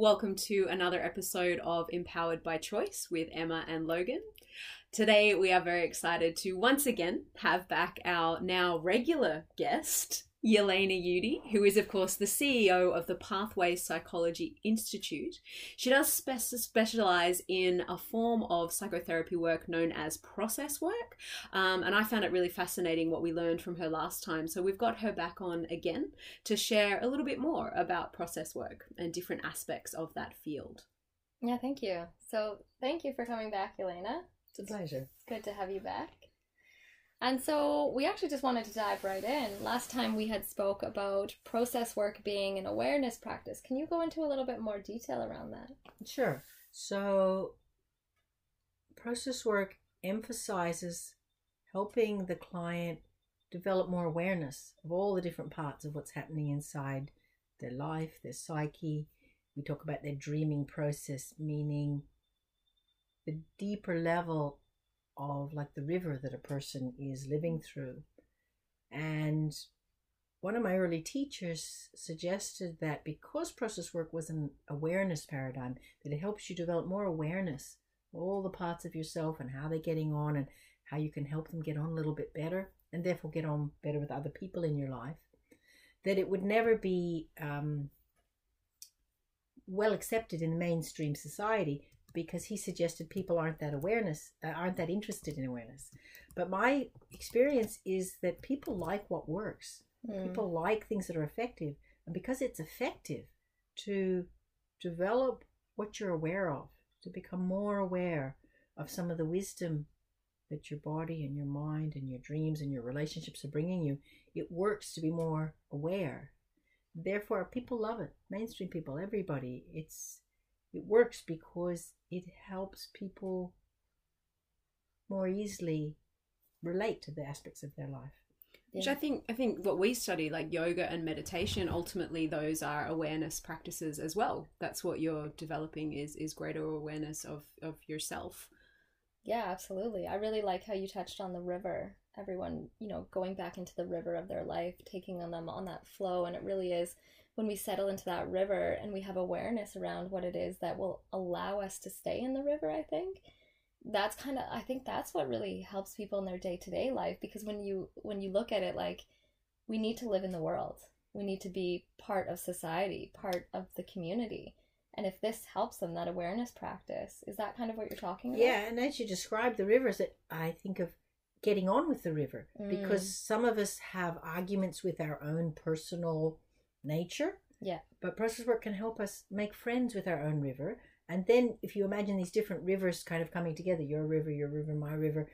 Welcome to another episode of Empowered by Choice with Emma and Logan. Today, we are very excited to once again have back our now regular guest, Yelena Udy, who is, of course, the CEO of the Pathways Psychology Institute. She does spe- specialize in a form of psychotherapy work known as process work. Um, and I found it really fascinating what we learned from her last time. So we've got her back on again to share a little bit more about process work and different aspects of that field. Yeah, thank you. So, thank you for coming back, Yelena. It's a pleasure. Good to have you back. And so we actually just wanted to dive right in. Last time we had spoke about process work being an awareness practice. Can you go into a little bit more detail around that? Sure. So process work emphasizes helping the client develop more awareness of all the different parts of what's happening inside their life, their psyche. We talk about their dreaming process, meaning the deeper level of like the river that a person is living through. And one of my early teachers suggested that because process work was an awareness paradigm, that it helps you develop more awareness all the parts of yourself and how they're getting on and how you can help them get on a little bit better and therefore get on better with other people in your life. That it would never be um, well accepted in mainstream society because he suggested people aren't that awareness uh, aren't that interested in awareness. But my experience is that people like what works. Mm. people like things that are effective. And because it's effective to develop what you're aware of to become more aware of some of the wisdom that your body and your mind and your dreams and your relationships are bringing you it works to be more aware. Therefore people love it. Mainstream people everybody. It's it works because it helps people more easily relate to the aspects of their life. Yeah. Which I think I think what we study, like yoga and meditation, ultimately those are awareness practices as well. That's what you're developing is is greater awareness of of yourself. Yeah, absolutely. I really like how you touched on the river. Everyone, you know, going back into the river of their life, taking on them on that flow, and it really is when we settle into that river and we have awareness around what it is that will allow us to stay in the river, I think that's kind of I think that's what really helps people in their day-to-day life because when you when you look at it like we need to live in the world. We need to be part of society, part of the community. And if this helps them, that awareness practice, is that kind of what you're talking about? Yeah, and as you describe the rivers, that I think of getting on with the river mm. because some of us have arguments with our own personal nature. Yeah. But process work can help us make friends with our own river. And then if you imagine these different rivers kind of coming together, your river, your river, my river,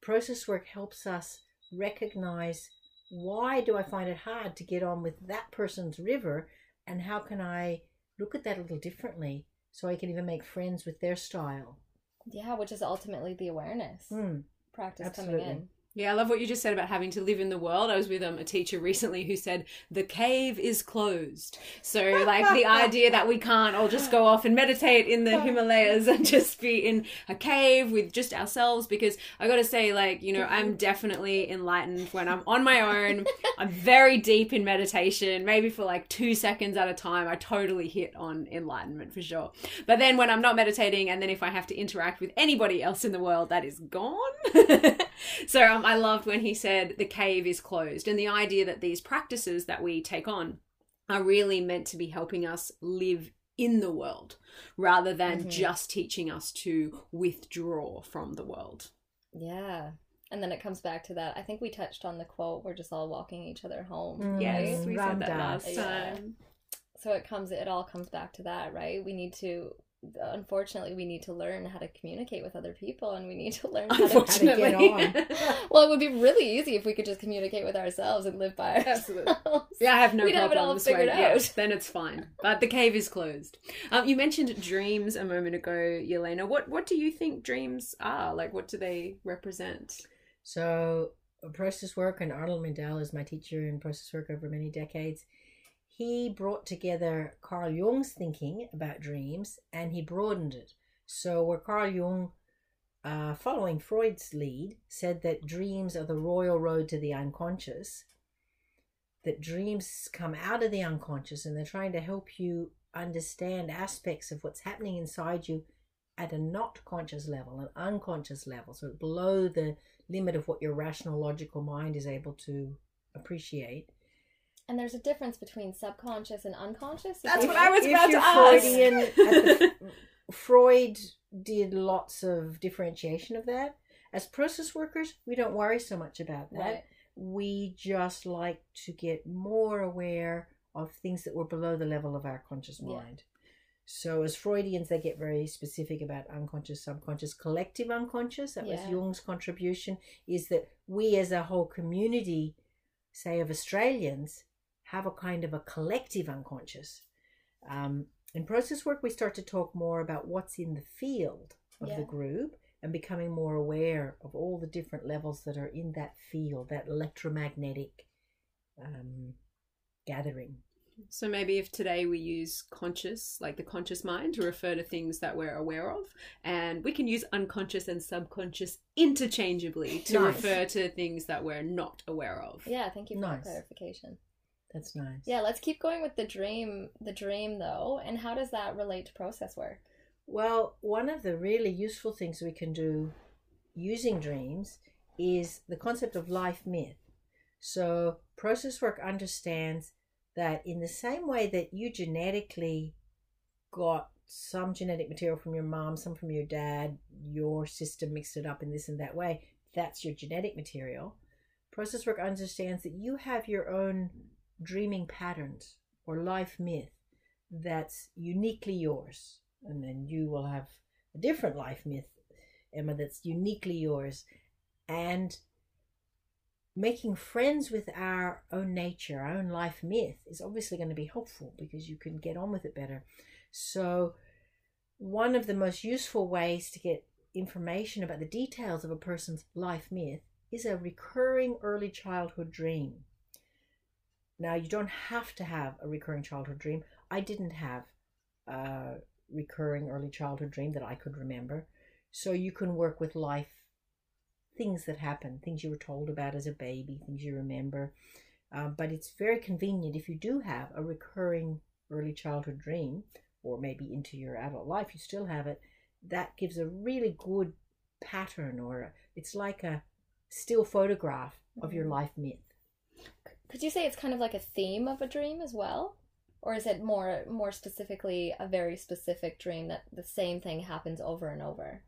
process work helps us recognize why do I find it hard to get on with that person's river and how can I look at that a little differently so I can even make friends with their style. Yeah, which is ultimately the awareness mm, practice absolutely. coming in. Yeah, I love what you just said about having to live in the world. I was with um, a teacher recently who said the cave is closed. So, like the idea that we can't all just go off and meditate in the Himalayas and just be in a cave with just ourselves. Because I got to say, like, you know, I'm definitely enlightened when I'm on my own. I'm very deep in meditation, maybe for like two seconds at a time. I totally hit on enlightenment for sure. But then when I'm not meditating, and then if I have to interact with anybody else in the world, that is gone. so, um, I loved when he said the cave is closed and the idea that these practices that we take on are really meant to be helping us live in the world rather than mm-hmm. just teaching us to withdraw from the world. Yeah. And then it comes back to that. I think we touched on the quote, we're just all walking each other home. Mm, yes, we said that last time. Yeah. So it comes it all comes back to that, right? We need to unfortunately we need to learn how to communicate with other people and we need to learn how to, how to get on. Well it would be really easy if we could just communicate with ourselves and live by ourselves. Absolutely. yeah i have no We'd problem have it all figured out. Yeah, then it's fine. But the cave is closed. Um, you mentioned dreams a moment ago yelena. What what do you think dreams are? Like what do they represent? So process work and arnold mindell is my teacher in process work over many decades he brought together Carl Jung's thinking about dreams and he broadened it. So, where Carl Jung, uh, following Freud's lead, said that dreams are the royal road to the unconscious, that dreams come out of the unconscious and they're trying to help you understand aspects of what's happening inside you at a not conscious level, an unconscious level, so below the limit of what your rational, logical mind is able to appreciate. And there's a difference between subconscious and unconscious. That's that what? I was If about to ask. Freudian, the- Freud did lots of differentiation of that. As process workers, we don't worry so much about that. Right. We just like to get more aware of things that were below the level of our conscious Yeah. mind. So, as Freudians, they get very specific about unconscious, subconscious, collective unconscious. That was Jung's contribution. Is that we, as a whole community, say of Australians, have a kind of a collective unconscious. Um, in process work, we start to talk more about what's in the field of Yeah. the group and becoming more aware of all the different levels that are in that field, that electromagnetic um, gathering. So maybe if today we use conscious, like the conscious mind, to refer to things that we're aware of, and we can use unconscious and subconscious interchangeably to Nice. refer to things that we're not aware of. Yeah, thank you for Nice. the clarification. That's nice. Yeah, let's keep going with the dream. The dream, though, and how does that relate to process work? Well, one of the really useful things we can do using dreams is the concept of life myth. So, process work understands that in the same way that you genetically got some genetic material from your mom, some from your dad, your system mixed it up in this and that way, that's your genetic material. Process work understands that you have your own dreaming patterns or life myth that's uniquely yours. And then you will have a different life myth, Emma, that's uniquely yours. And making friends with our own nature, our own life myth, is obviously going to be helpful because you can get on with it better. So, one of the most useful ways to get information about the details of a person's life myth is a recurring early childhood dream. Now, you don't have to have a recurring childhood dream. I didn't have a recurring early childhood dream that I could remember. So, you can work with life things that happen, things you were told about as a baby, things you remember. Uh, but it's very convenient if you do have a recurring early childhood dream, or maybe into your adult life, you still have it. That gives a really good pattern, or it's like a still photograph of your Mhm. life myth. Could you say it's kind of like a theme of a dream as well? Or is it more more specifically a very specific dream that the same thing happens over and over?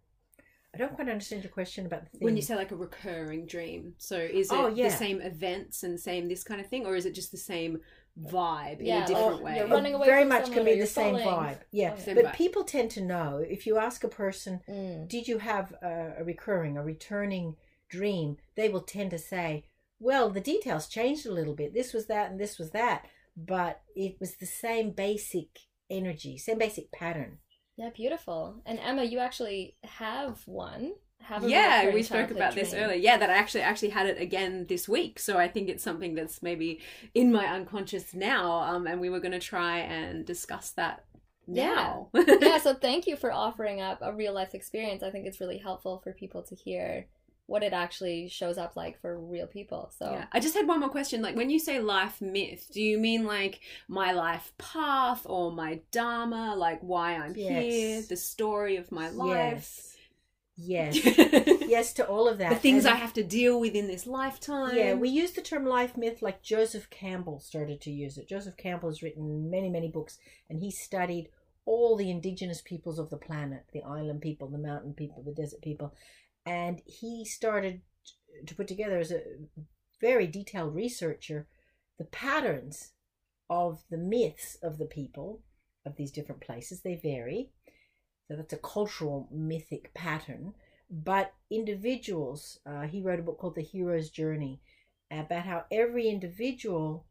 I don't quite understand your question about the thing. When you say like a recurring dream, so is it Oh, yeah. the same events and same this kind of thing, or is it just the same vibe in a different like way? you're running away very from much can be the same falling. vibe. Yeah, Okay. But people tend to know if you ask a person, Mm. did you have a, a recurring, a returning dream? They will tend to say, well, the details changed a little bit. This was that and this was that, but it was the same basic energy, same basic pattern. Yeah, beautiful. And Emma, you actually have one. Have a yeah, we spoke childhood about this earlier. Yeah, that I actually actually had it again this week. So I think it's something that's maybe in my unconscious now. Um, and we were going to try and discuss that now. Yeah. yeah, so thank you for offering up a real life experience. I think it's really helpful for people to hear what it actually shows up like for real people. So Yeah. I just had one more question. Like, when you say life myth, do you mean like my life path or my dharma? Like, why I'm here, the story of my life? Yes, yes, yes to all of that. The things And- I have to deal with in this lifetime. Yeah, we use the term life myth like Joseph Campbell started to use it. Joseph Campbell has written many, many books, and he studied all the indigenous peoples of the planet the island people, the mountain people, the desert people. And he started to put together, as a very detailed researcher, the patterns of the myths of the people of these different places. They vary. So that's a cultural mythic pattern but individuals uh, he wrote a book called the hero's journey about how every individual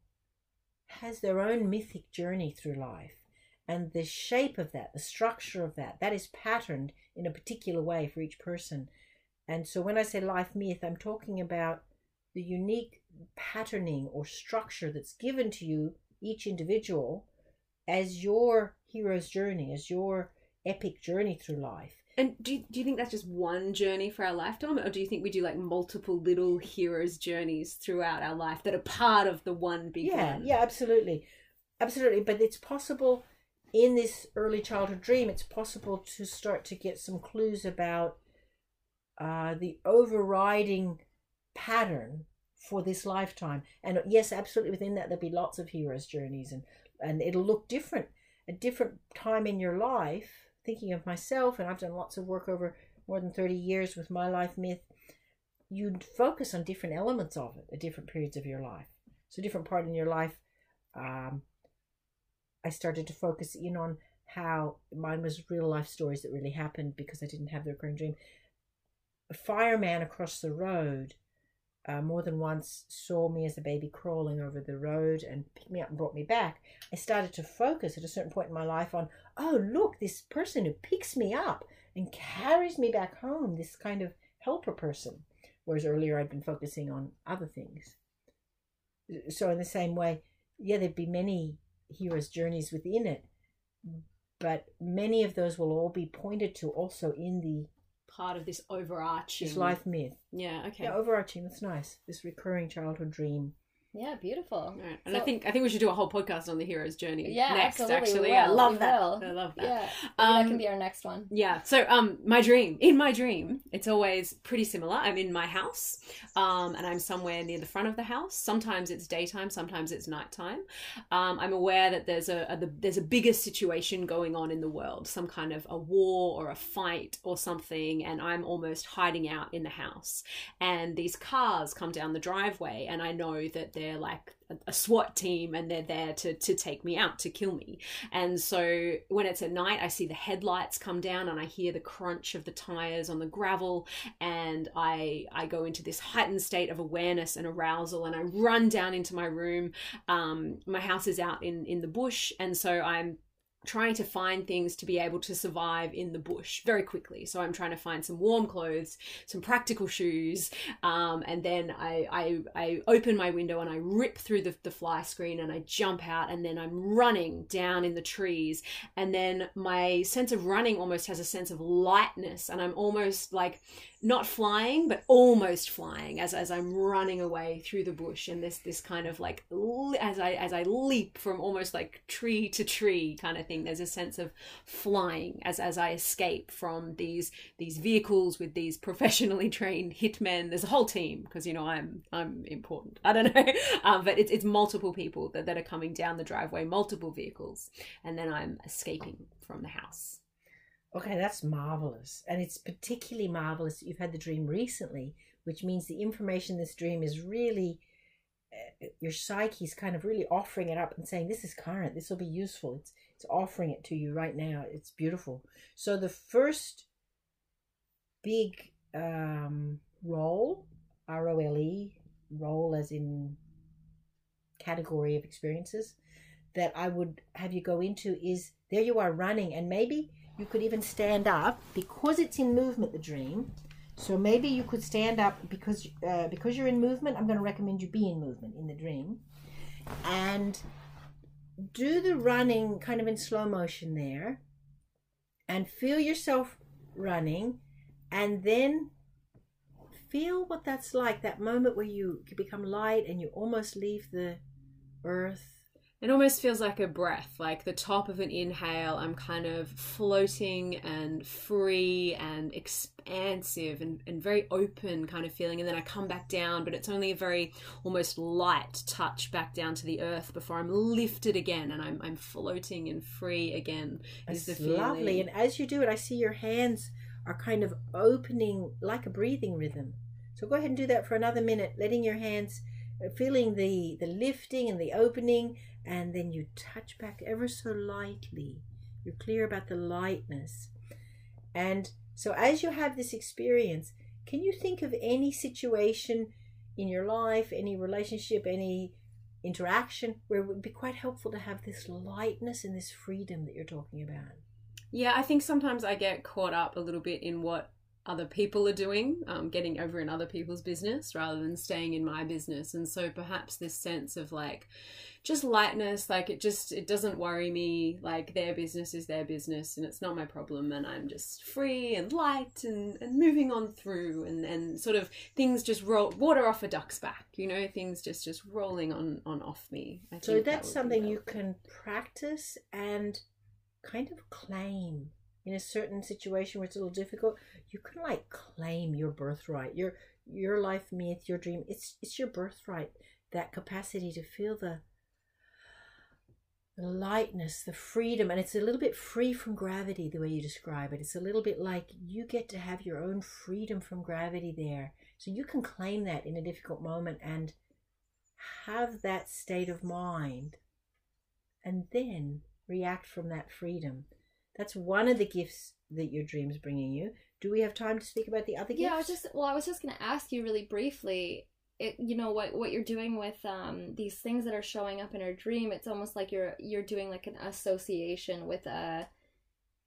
has their own mythic journey through life and the shape of that the structure of that that is patterned in a particular way for each person and so when i say life myth i'm talking about the unique patterning or structure that's given to you each individual as your hero's journey as your epic journey through life And do you, do you think that's just one journey for our lifetime, or do you think we do like multiple little heroes' journeys throughout our life that are part of the one big yeah one? yeah absolutely absolutely but it's possible in this early childhood dream, it's possible to start to get some clues about uh, the overriding pattern for this lifetime. And yes, absolutely within that there'll be lots of heroes' journeys and, and it'll look different. A different time in your life, thinking of myself, and I've done lots of work over more than 30 years with my life myth, you'd focus on different elements of it at different periods of your life. So different part in your life, um, I started to focus in on how mine was real life stories that really happened because I didn't have the recurring dream. A fireman across the road uh, more than once saw me as a baby crawling over the road and picked me up and brought me back. I started to focus at a certain point in my life on, oh, look, this person who picks me up and carries me back home, this kind of helper person. Whereas earlier I'd been focusing on other things. So, in the same way, yeah, there'd be many hero's journeys within it, but many of those will all be pointed to also in the Part of this overarching this life myth. Yeah. Okay. Yeah, overarching. That's nice. This recurring childhood dream. Yeah, beautiful. Right. And So- I think I think we should do a whole podcast on the hero's journey Yeah, next. absolutely, Actually, we I love that. will. I love that. Yeah, Um, that can be our next one. Yeah. So, um, my dream. In my dream, it's always pretty similar. I'm in my house, um, and I'm somewhere near the front of the house. Sometimes it's daytime, sometimes it's nighttime. Um, I'm aware that there's a, a the, there's a bigger situation going on in the world, some kind of a war or a fight or something, and I'm almost hiding out in the house. And these cars come down the driveway, and I know that they're like a, SWAT team, and they're there to to take me out to kill me. And so when it's at night, I see the headlights come down and I hear the crunch of the tires on the gravel and I I go into this heightened state of awareness and arousal and I run down into my room. Um, my house is out in in the bush and so I'm trying to find things to be able to survive in the bush very quickly. So I'm trying to find some warm clothes, some practical shoes, um, and then I, I I open my window and I rip through the, the fly screen and I jump out and then I'm running down in the trees and then my sense of running almost has a sense of lightness and I'm almost like not flying but almost flying as, as I'm running away through the bush and this this kind of like as I as I leap from almost like tree to tree kind of thing there's a sense of flying as as I escape from these these vehicles with these professionally trained hitmen. There's a whole team because you know I'm I'm important. I don't know. Um, but it's it's multiple people that, that are coming down the driveway multiple vehicles and then I'm escaping from the house Okay, that's marvelous. And it's particularly marvelous that you've had the dream recently, which means the information in this dream is really, uh, your psyche's kind of really offering it up and saying, This is current, this will be useful. It's, it's offering it to you right now. It's beautiful. So the first big um, role, R O L E, role as in category of experiences, that I would have you go into is there you are running, and maybe you could even stand up. Because it's in movement the dream so maybe you could stand up because uh, because you're in movement i'm going to recommend you be in movement in the dream. And do the running kind of in slow motion there and feel yourself running and then feel what that's like that moment where you become light and you almost leave the earth It almost feels like a breath, like the top of an inhale. I'm kind of floating and free and expansive and, and very open kind of feeling. And then I come back down, but it's only a very almost light touch back down to the earth before I'm lifted again and I'm, I'm floating and free again. Is It's the feeling. lovely. And as you do it, I see your hands are kind of opening like a breathing rhythm. So go ahead and do that for another minute, letting your hands, feeling the, the lifting and the opening, and then you touch back ever so lightly. You're clear about the lightness. And so as you have this experience, can you think of any situation in your life, any relationship, any interaction where it would be quite helpful to have this lightness and this freedom that you're talking about? Yeah, I think sometimes I get caught up a little bit in what other people are doing, um, getting over in other people's business rather than staying in my business. And so perhaps this sense of like just lightness, like it just it doesn't worry me. Like their business is their business and it's not my problem and I'm just free and light and, and moving on through and, and sort of things just roll water off a duck's back, you know, things just just rolling on on off me. I So that that's would something you can practice and kind of claim in a certain situation where it's a little difficult, you can like claim your birthright, your your life myth, your dream. It's it's your birthright. That capacity to feel the the lightness, the freedom, and it's a little bit free from gravity the way you describe it. It's a little bit like you get to have your own freedom from gravity there. So you can claim that in a difficult moment and have that state of mind and then react from that freedom. That's one of the gifts that your dream's bringing you. Do we have time to speak about the other gifts? Yeah, I was just well, I was just going to ask you really briefly. It, you know what what you're doing with um, these things that are showing up in her dream. It's almost like you're you're doing like an association with a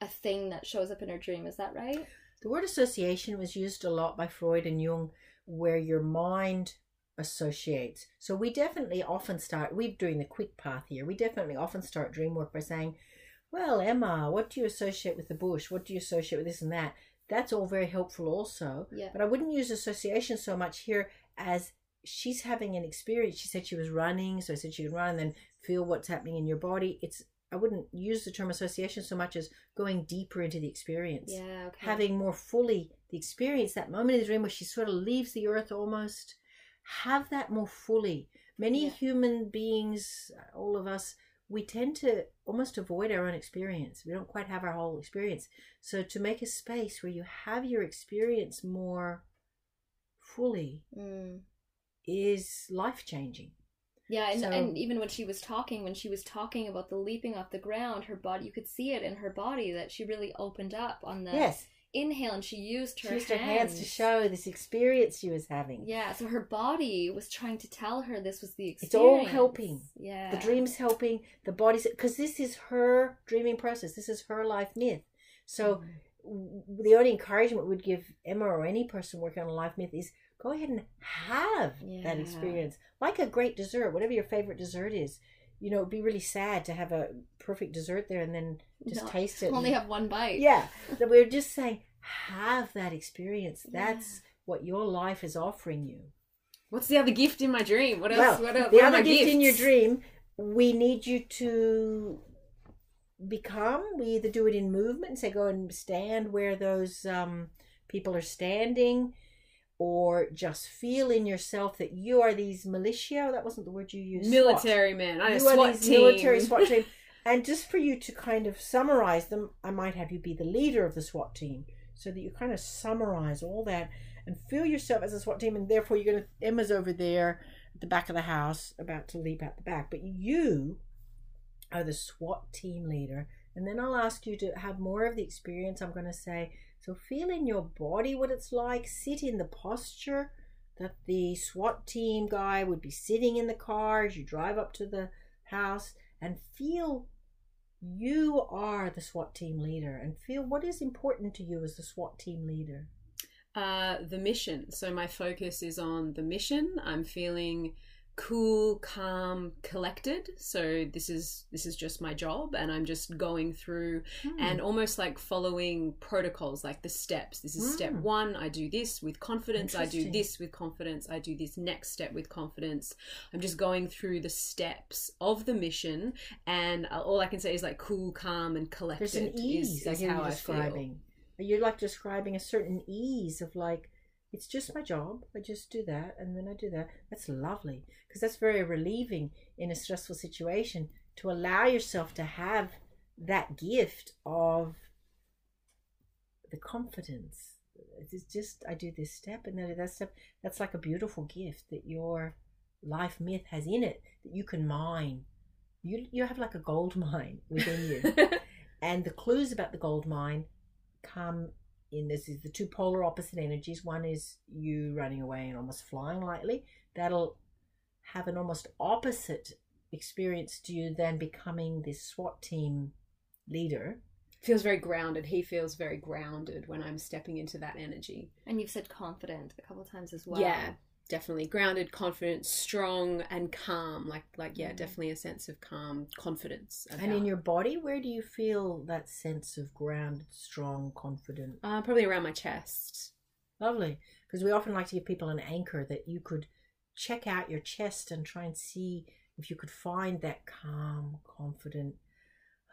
a thing that shows up in her dream. Is that right? The word association was used a lot by Freud and Jung, where your mind associates. So we definitely often start. We're doing the quick path here. We definitely often start dream work by saying, "Well, Emma, what do you associate with the bush? What do you associate with this and that?" That's all very helpful, also. Yeah. But I wouldn't use association so much here as she's having an experience. She said she was running, so I said she could run and then feel what's happening in your body. It's I wouldn't use the term association so much as going deeper into the experience. Yeah. Okay. Having more fully the experience, that moment in the dream where she sort of leaves the earth almost. Have that more fully. Many Yeah. human beings, all of us, we tend to almost avoid our own experience. We don't quite have our whole experience. So to make a space where you have your experience more fully Mm. is life changing. Yeah, and, So- and even when she was talking, when she was talking about the leaping off the ground, her body, you could see it in her body that she really opened up on the Yes, inhale and she used her she used hands. her hands to show this experience she was having. Yeah, so her body was trying to tell her this was the experience. It's all helping. Yeah. The dream's helping, the body's because this is her dreaming process. This is her life myth. So Mhm. the only encouragement we'd give Emma or any person working on a life myth is go ahead and have that experience. Like a great dessert, whatever your favorite dessert is. You know, it'd be really sad to have a perfect dessert there and then just No, taste it. Only and- have one bite. yeah. We're just saying have that experience. Yeah. That's what your life is offering you. What's the other gift in my dream? What else? Well, what else? the what other gift in your dream, we need you to become. We either do it in movement and say go and stand where those um, people are standing, or just feel in yourself that you are these militia. That wasn't the word you used. SWAT. Military man. I You know are SWAT these team. military SWAT team. And just for you to kind of summarize them, I might have you be the leader of the SWAT team so that you kind of summarize all that and feel yourself as a SWAT team. And therefore, you're going to, Emma's over there at the back of the house about to leap out the back. But you are the SWAT team leader. And then I'll ask you to have more of the experience. I'm going to say, so feel in your body what it's like, sit in the posture that the SWAT team guy would be sitting in the car as you drive up to the house and feel you are the SWAT team leader and feel what is important to you as the SWAT team leader. Uh, the mission. So my focus is on the mission. I'm feeling cool, calm, collected. So this is this is just my job, and I'm just going through Hmm. and almost like following protocols, like the steps. This is step Mm. one. I do this with confidence. I do this with confidence. I do this next step with confidence. I'm just going through the steps of the mission, and uh, all I can say is like cool, calm, and collected. There's an ease is, is how I feel. describing. You're like describing a certain ease of like, it's just my job. I just do that and then I do that. That's lovely because that's very relieving in a stressful situation to allow yourself to have that gift of the confidence. It's just, I do this step and then that step. That's like a beautiful gift that your life myth has in it that you can mine. You, you have like a gold mine within you. And the clues about the gold mine come in this is the two polar opposite energies. One is you running away and almost flying lightly. That'll have an almost opposite experience to you than becoming this SWAT team leader. feels very grounded. He feels very grounded when I'm stepping into that energy. And you've said confident a couple times as well. Yeah, definitely grounded, confident, strong, and calm. Like, like yeah, Mm. definitely a sense of calm, confidence. And in your body, where do you feel that sense of grounded, strong, confident? uh, probably around my chest. Lovely. Because we often like to give people an anchor that you could check out your chest and try and see if you could find that calm, confident,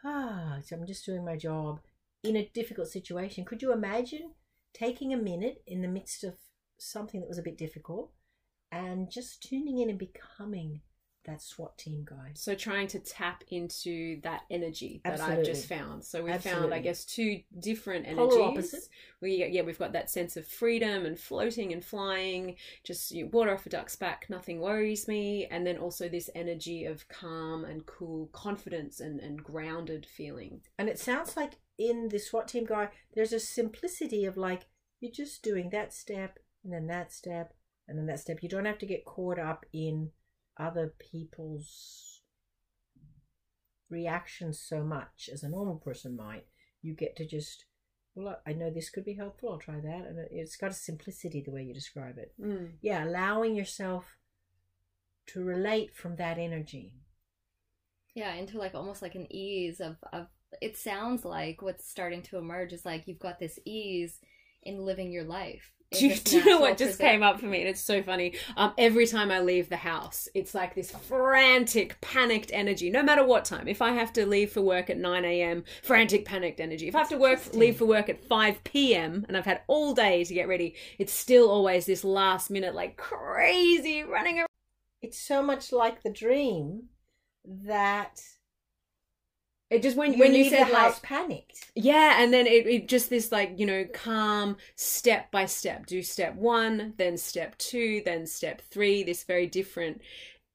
ah, so I'm just doing my job in a difficult situation. Could you imagine taking a minute in the midst of something that was a bit difficult and just tuning in and becoming that SWAT team guy? So trying to tap into that energy that I've just found. So we found, I guess, two different Polar energies. opposite. We yeah, we've got that sense of freedom and floating and flying. Just you water off a duck's back, nothing worries me. And then also this energy of calm and cool confidence and, and grounded feeling. And it sounds like in the SWAT team guy, there's a simplicity of like, you're just doing that step and then that step and then that step. You don't have to get caught up in other people's reactions so much as a normal person might. You get to just, well, I know this could be helpful. I'll try that. And it's got a simplicity the way you describe it. Mm. Yeah, allowing yourself to relate from that energy. Yeah, into like almost like an ease of of it sounds like what's starting to emerge is like you've got this ease in living your life. Do you, do you know what just present- came up for me? And it's so funny. Um, every time I leave the house, it's like this frantic, panicked energy. No matter what time. If I have to leave for work at nine a.m., frantic, panicked energy. If I have to work, leave for work at five p.m. and I've had all day to get ready, it's still always this last minute, like crazy running around. It's so much like the dream that It just when you when you said the like house panicked. Yeah, and then it, it just this like, you know, calm step by step. Do step one, then step two, then step three, this very different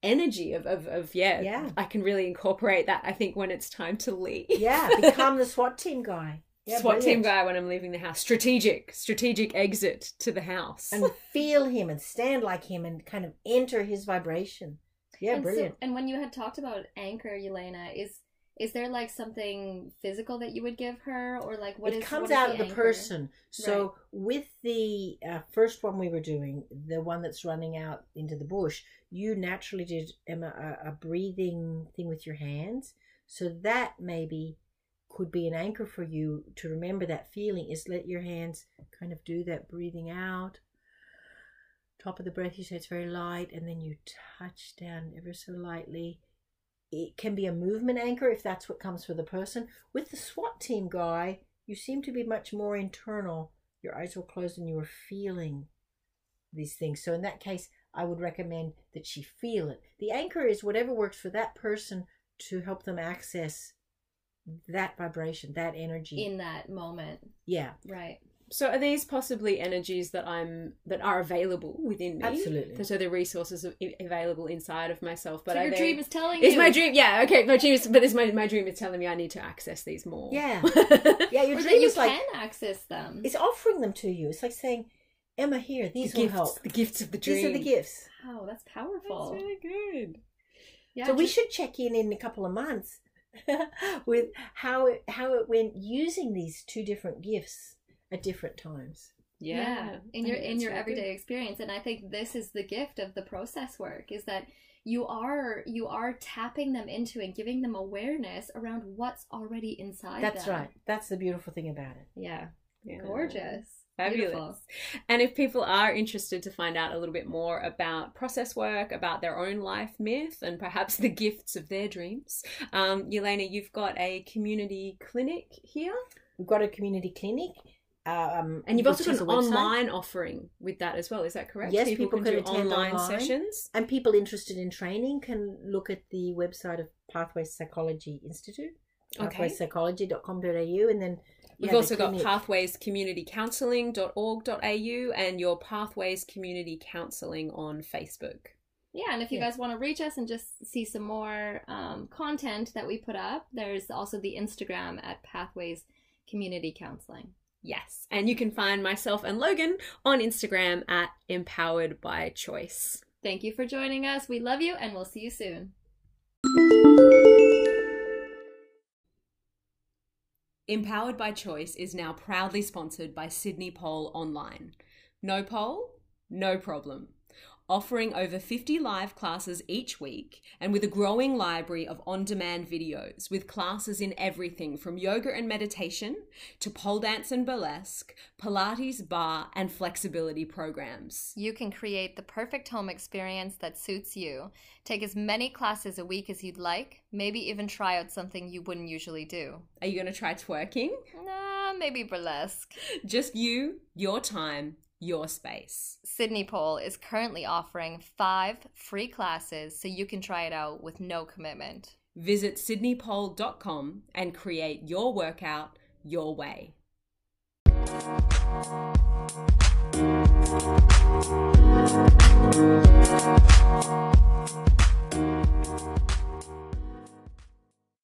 energy of, of, of yeah, Yeah. I can really incorporate that, I think, when it's time to leave. Yeah, become the SWAT team guy. Yeah, SWAT team guy when I'm leaving the house. Strategic, strategic exit to the house. And feel him and stand like him and kind of enter his vibration. Yeah, and so- brilliant. and when you had talked about anchor, Yelena, is is there like something physical that you would give her, or like what it is- comes what out of the anchor? person. So with the uh, first one we were doing, the one that's running out into the bush, you naturally did Emma a, a breathing thing with your hands. So that maybe could be an anchor for you to remember that feeling. Is let your hands kind of do that breathing out. Top of the breath, you say it's very light, and then you touch down ever so lightly. It can be a movement anchor if that's what comes for the person. With the SWAT team guy, you seem to be much more internal. Your eyes were closed and you were feeling these things. So in that case, I would recommend that she feel it. The anchor is whatever works for that person to help them access that vibration, that energy. in that moment, yeah, right? So are these possibly energies that I'm that are available within me? Absolutely. So the resources are available inside of myself. But so your they- dream is telling Is you. my dream? Yeah, okay. My dream is, but is my my dream is telling me I need to access these more. Yeah. yeah. Your or dream you is like can access them. it's offering them to you. It's like saying, "Emma, here, the these will gifts, help. the gifts of the dream. These are the gifts." Wow, that's powerful. That's really good. Yeah, so we should check in in a couple of months with how it how it went using these two different gifts at different times. Yeah, in I your in your everyday good. experience and i think this is the gift of the process work is that you are you are tapping them into and giving them awareness around what's already inside That's them. right. That's the beautiful thing about it. yeah Yeah. gorgeous Fabulous. Beautiful. And if people are interested to find out a little bit more about process work, about their own life myth, and perhaps the gifts of their dreams, um, Yelena, you've got a community clinic here, We've got a community clinic. Um, and you've also got an website. online offering with that as well. Is that correct? Yes, people can can do attend online, online. sessions. And people interested in training can look at the website of Pathways Psychology Institute, Okay. pathwayspsychology.com.au, and then We've yeah, also got clinic. Pathways Community Counselling.org.au and your Pathways Community Counselling on Facebook. yeah and if you Yeah. guys want to reach us and just see some more um, content that we put up there's also the instagram at pathways community counseling Yes. And you can find myself and Logan on Instagram at Empowered by Choice. thank you for joining us we love you and we'll see you soon Empowered by Choice is now proudly sponsored by Sydney Pole Online. No pole, No problem. Offering over 50 live classes each week and with a growing library of on demand videos with classes in everything from yoga and meditation to pole dance and burlesque, Pilates, barre, and flexibility programs. You can create the perfect home experience that suits you. Take as many classes a week as you'd like, maybe even try out something you wouldn't usually do. Are you going to try twerking? Nah, maybe burlesque. Just you, your time, your space. Sydney Pole is currently offering five free classes so you can try it out with no commitment. Visit sydneypole.com and create your workout your way.